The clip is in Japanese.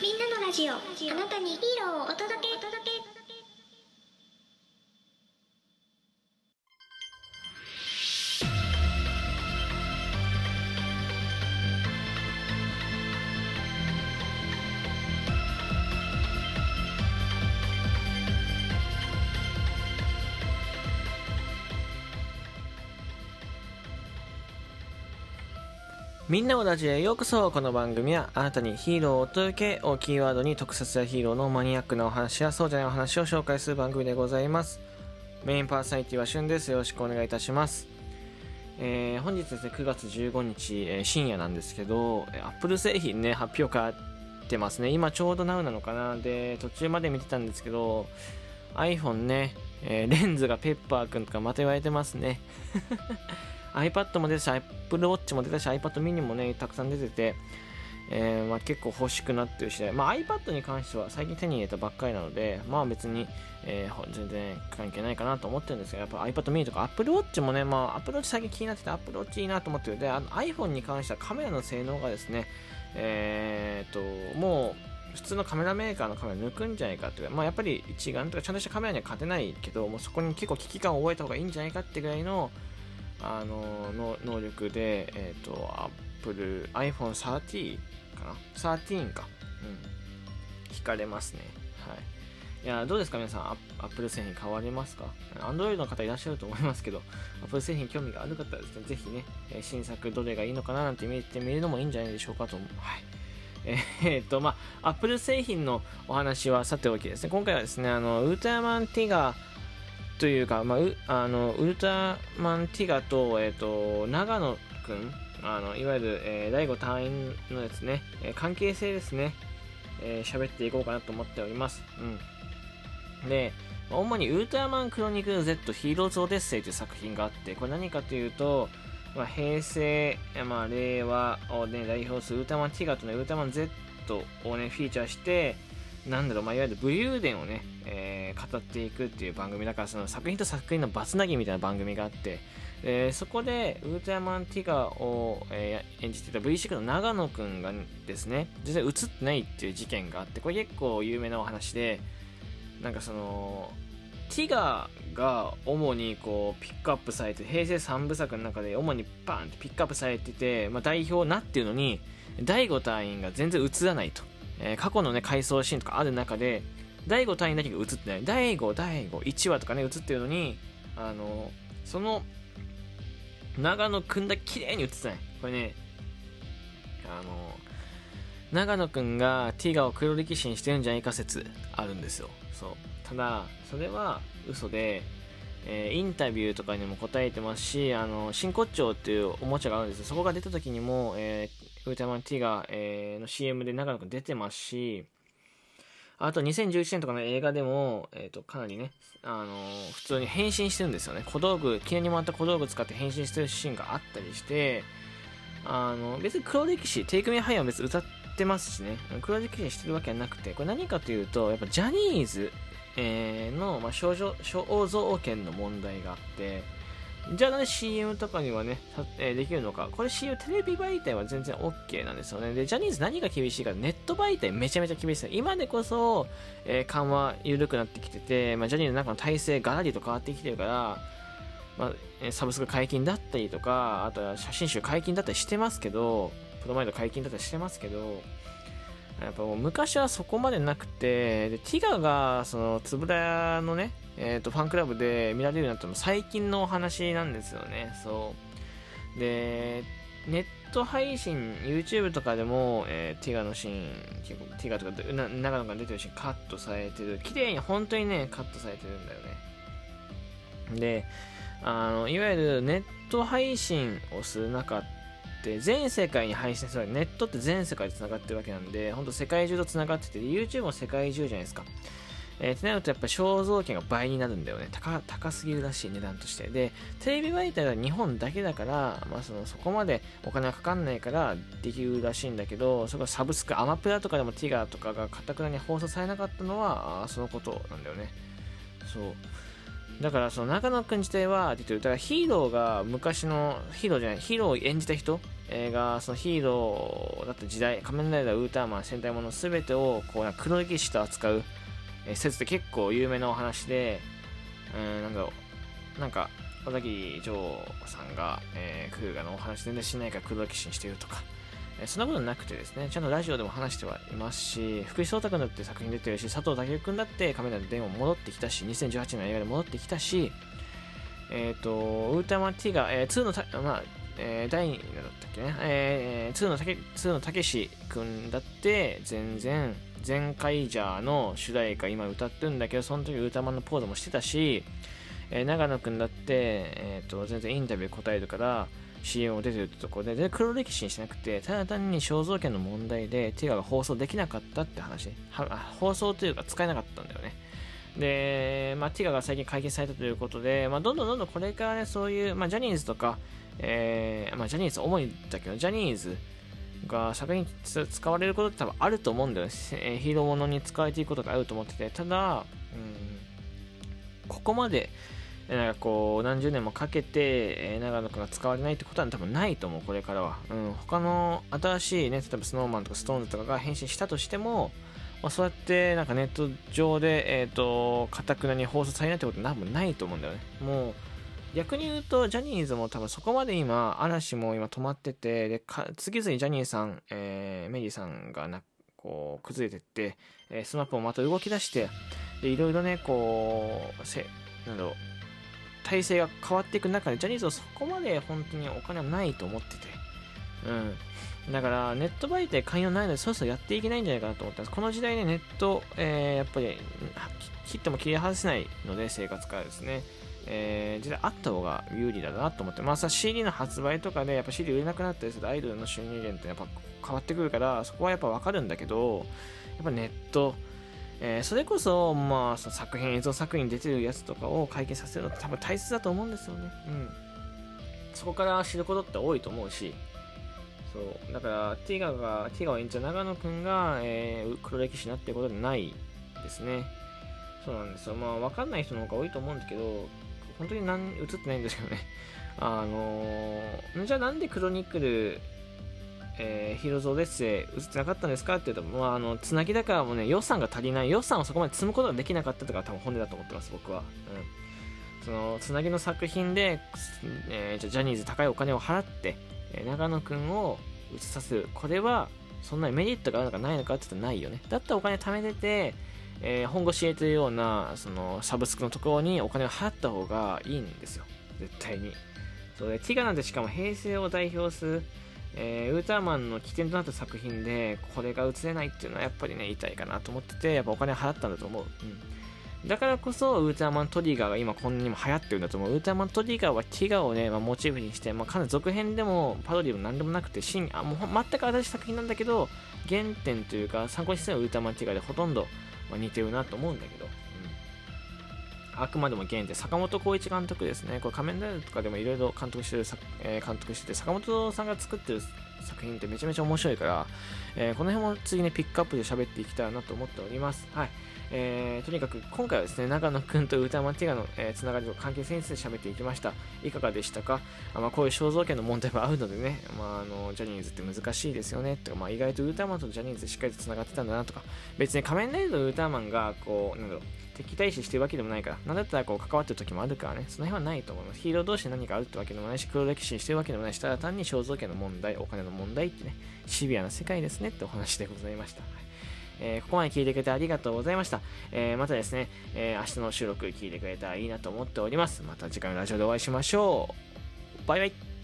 みんなのラジオ。あなたにヒーローをお届け。みんなをラジオへようこそ。この番組はあなたにヒーローをお届けをキーワードに特撮やヒーローのマニアックなお話やそうじゃないお話を紹介する番組でございます。メインパーソナリティはしゅんですよ。ろしくお願いいたします。えー、本日ですね9月15日、えー深夜なんですけどえー Apple 製品ね発表会ってますね。今ちょうど Now なのかな。で途中まで見てたんですけど iPhone ね、えーレンズがペッパーくんとかまた言われてますね。iPad も出たし Apple Watch も出たし iPad mini もねたくさん出てて、えーまあ、結構欲しくなってる次第、まあ、iPad に関しては最近手に入れたばっかりなのでまあ別に、えー全然関係ないかなと思ってるんですがやっぱ iPad mini とか Apple Watch もね、まあ、Apple Watch 最近気になってて Apple Watch いいなと思ってる。であの iPhone に関してはカメラの性能がですねえーっともう普通のカメラメーカーのカメラ抜くんじゃないかっていうまあやっぱり一眼とかちゃんとしたカメラには勝てないけどもうそこに結構危機感を覚えた方がいいんじゃないかってぐらいのあのの能力で、えっ、と、Apple、iPhone13 かな ?13 か。うん。惹かれますね。はい。いや、どうですか？皆さん、ア Apple 製品買われますか ?Android の方いらっしゃると思いますけど、Apple 製品興味がある方はですね、ぜひね、新作どれがいいのかななんて見てみるのもいいんじゃないでしょうかと思う。はい。えーっと、まあ、Apple 製品のお話はさておきですね、今回はですね、あの、ウルトラマンティガー、というか、まあ、うあのウルトラマンティガと,、えー、と長野くんあのいわゆる、えー、第5隊員のですね、えー関係性ですねえー喋っていこうかなと思っております、うん、で主にウルトラマンクロニクル Z ヒーローズオデッセイという作品があってこれ何かというと、まあ、平成、まあ、令和を、ね、代表するウルトラマンティガと、ね、ウルトラマン Z を、ね、フィーチャーしてなんだろう、まあ、いわゆる武勇伝をね、えー語っていくっていう番組だからその作品と作品のバツナギみたいな番組があって、えーそこでウルトラマンティガを、えー演じてた V6 の長野くんがですね実際映ってないっていう事件があってこれ結構有名なお話でなんかそのティガが主にこうピックアップされて平成3部作の中で主にバーンってピックアップされてて、まあ、代表なっていうのに第5隊員が全然映らないと、えー過去のね回想シーンとかある中で第5隊員だけが映ってない。第5第51話とかね映ってるのにあのその長野くんだけ綺麗に映ってない。これねあの長野くんがティガを黒歴史にしてるんじゃないか説あるんですよ。そう。ただそれは嘘で、えーインタビューとかにも答えてますしあの真骨頂っていうおもちゃがあるんですそこが出た時にも、えーウルトラマンティガ、えーの CM で長野くん出てますしあと2011年とかの映画でも、えー、とかなりね、あのー普通に変身してるんですよね。小道具記念にもらった小道具使って変身してるシーンがあったりしてあの別に黒歴史テイクミーハイは別に歌ってますしね。黒歴史してるわけはなくてこれ何かというとやっぱジャニーズ、えの、まあ、肖像肖像権の問題があってじゃあなんで CM とかにはね、えーできるのか。これ CM、テレビ媒体は全然 OK なんですよね。で、ジャニーズ何が厳しいか、ネット媒体めちゃめちゃ厳しいです。今でこそ、えー緩和緩くなってきてて、まあ、ジャニーズの中の体制がらりと変わってきてるから、まあ、サブスク解禁だったりとか、あとは写真集解禁だったりしてますけど、プロマイド解禁だったりしてますけど、やっぱもう昔はそこまでなくて、で、ティガが、その、つぶらやのね、えっ、と、ファンクラブで見られるようになったの最近のお話なんですよね、そう。で、ネット配信、YouTube とかでも、えーティガのシーン、結構ティガとかで、な長野が出てるシーンカットされてる。綺麗に、本当にね、カットされてるんだよね。で、あの、いわゆるネット配信をする中って、全世界に配信するネットって全世界で繋がってるわけなんで、本当世界中と繋がってて、YouTube も世界中じゃないですか。えー、ってなるとやっぱ肖像権が倍になるんだよね。高高すぎるらしい値段として。でテレビ媒体は日本だけだから、まあ、そのそこまでお金がかかんないからできるらしいんだけどそれがサブスクアマプラとかでもティガーとかがかたくなに放送されなかったのはそのことなんだよね。そう。だからその中野くん自体は、だからヒーローが昔の、ヒーローじゃない、ヒーローを演じた人えー、がそのヒーローだった時代、仮面ライダー、ウーターマン、戦隊もの全てをこうな黒歴史と扱う、えー、説って結構有名なお話で、うん、なんだろう、なんか、小崎城さんが、えー、クーガのお話全然しないから黒歴史にしてるとか、そんなことなくてですね、ちゃんとラジオでも話してはいますし、福井壮太君だって作品出てるし、佐藤健君だって仮面ライダー電話戻ってきたし、2018年の映画で戻ってきたし、えっ、ー、と、ウータマンティガ、えー、2のた、まあ、えー、第2だったっけね、えー、2のたけ、2のたけし君だって、全然、前回ジャーの主題歌今歌ってるんだけど、その時ウータマンのポーズもしてたし、えー、長野くんだって、えーと、全然インタビュー答えるから CM も出てるってとこでで黒歴史にしなくてただ単に肖像権の問題でティガが放送できなかったって話。放送というか使えなかったんだよね。で、まあ、ティガが最近解決されたということで、まあ、どんどんどんどんこれからねそういう、まあ、ジャニーズとか、えーまあ、ジャニーズ主にだけどジャニーズが作品に使われることって多分あると思うんだよね、えー、ヒーローものに使われていくことがあると思ってて。ただ、うん、ここまでなんかこう、何十年もかけて、え、長野くんが使われないってことは多分ないと思う、これからは。うん、他の新しいね、例えば SnowMan とか SixTONES とかが変身したとしても、まあ、そうやってなんかネット上で、えっ、と、かたくなに放送されないってことは多分ないと思うんだよね。もう、逆に言うと、ジャニーズも多分そこまで今、嵐も今止まってて、で、か次々ジャニーさん、えー、メリーさんがな、こう、崩れてって、えー、スマップもまた動き出して、で、いろいろね、こう、せ、なんだろう、体制が変わっていく中で、ジャニーズはそこまで本当にお金はないと思ってて、うん。だから、ネット媒体寛容ないので、そろそろやっていけないんじゃないかなと思ってます。この時代ね、ネット、えー、やっぱり、切っても切り離せないので、生活からですね。えー、実はあった方が有利だなと思って、まあさ、CD の発売とかで、やっぱ CD 売れなくなったりするアイドルの収入源ってやっぱ変わってくるから、そこはやっぱわかるんだけど、やっぱネット、えー、それこそ、まあ、その作品、映像作品に出てるやつとかを解決させるのって多分大切だと思うんですよね。うん。そこから知ることって多いと思うし、そう。だから、ティガが、ティガを演じた長野くんが、えー、黒歴史になってることでないですね。そうなんですよ。まあ、わかんない人の方が多いと思うんだけど、本当になん映ってないんですけどね。あのー、じゃあなんでクロニクルえー、ヒローズ・オデッセイ映ってなかったんですか？って言うと、まあ、あの、つなぎだからもね、予算が足りない、予算をそこまで積むことができなかったとか多分本音だと思ってます、僕は。うん。その、つなぎの作品で、えー、ジャニーズ高いお金を払って、えー、長野くんを映させる。これは、そんなにメリットがあるのかないのかって言ったらないよね。だったらお金貯めてて、えー、本腰入れてるような、その、サブスクのところにお金を払った方がいいんですよ。絶対に。それで、ティガなんてしかも平成を代表する、えー、ウルトラマンの起点となった作品で、これが映れないっていうのはやっぱりね、言いたいかなと思ってて、やっぱお金払ったんだと思う。うん。だからこそ、ウルトラマントリガーが今こんなにも流行ってるんだと思う。ウルトラマントリガーはティガをね、まあ、モチーフにして、まあ、かなり続編でもパロディも何でもなくて、新、あ、もう全く新しい作品なんだけど、原点というか、参考にしてるウルトラマンティガーでほとんど、まあ、似てるなと思うんだけど。あくまでも原点、坂本浩一監督ですね。これ仮面ライダーとかでもいろいろ監督してる、えー、監督してて、坂本さんが作ってる作品ってめちゃめちゃ面白いから、えー、この辺も次ね、ピックアップで喋っていきたいなと思っております。はい。えー、とにかく今回はですね、長野くんと歌マティガの、えー、つながりと関係性について喋っていきました。いかがでしたか？あ、まあ、こういう肖像権の問題もあるのでね、まあ、あのジャニーズって難しいですよねとか、まあ、意外とウルターマンとジャニーズしっかりとつながってたんだなとか、別に仮面ライダーとウルターマンが、こう、なんだろう、敵対視してるわけでもないから、なんだったらこう関わってる時もあるからね、その辺はないと思います。ヒーロー同士で何かあるってわけでもないし、黒歴史にしてるわけでもないし、ただ単に肖像権の問題、お金のの問題ってね、シビアな世界ですねってお話でございました。えー、ここまで聞いてくれてありがとうございました。えー、またですね、えー、明日の収録聞いてくれたらいいなと思っております。また次回のラジオでお会いしましょう。バイバイ。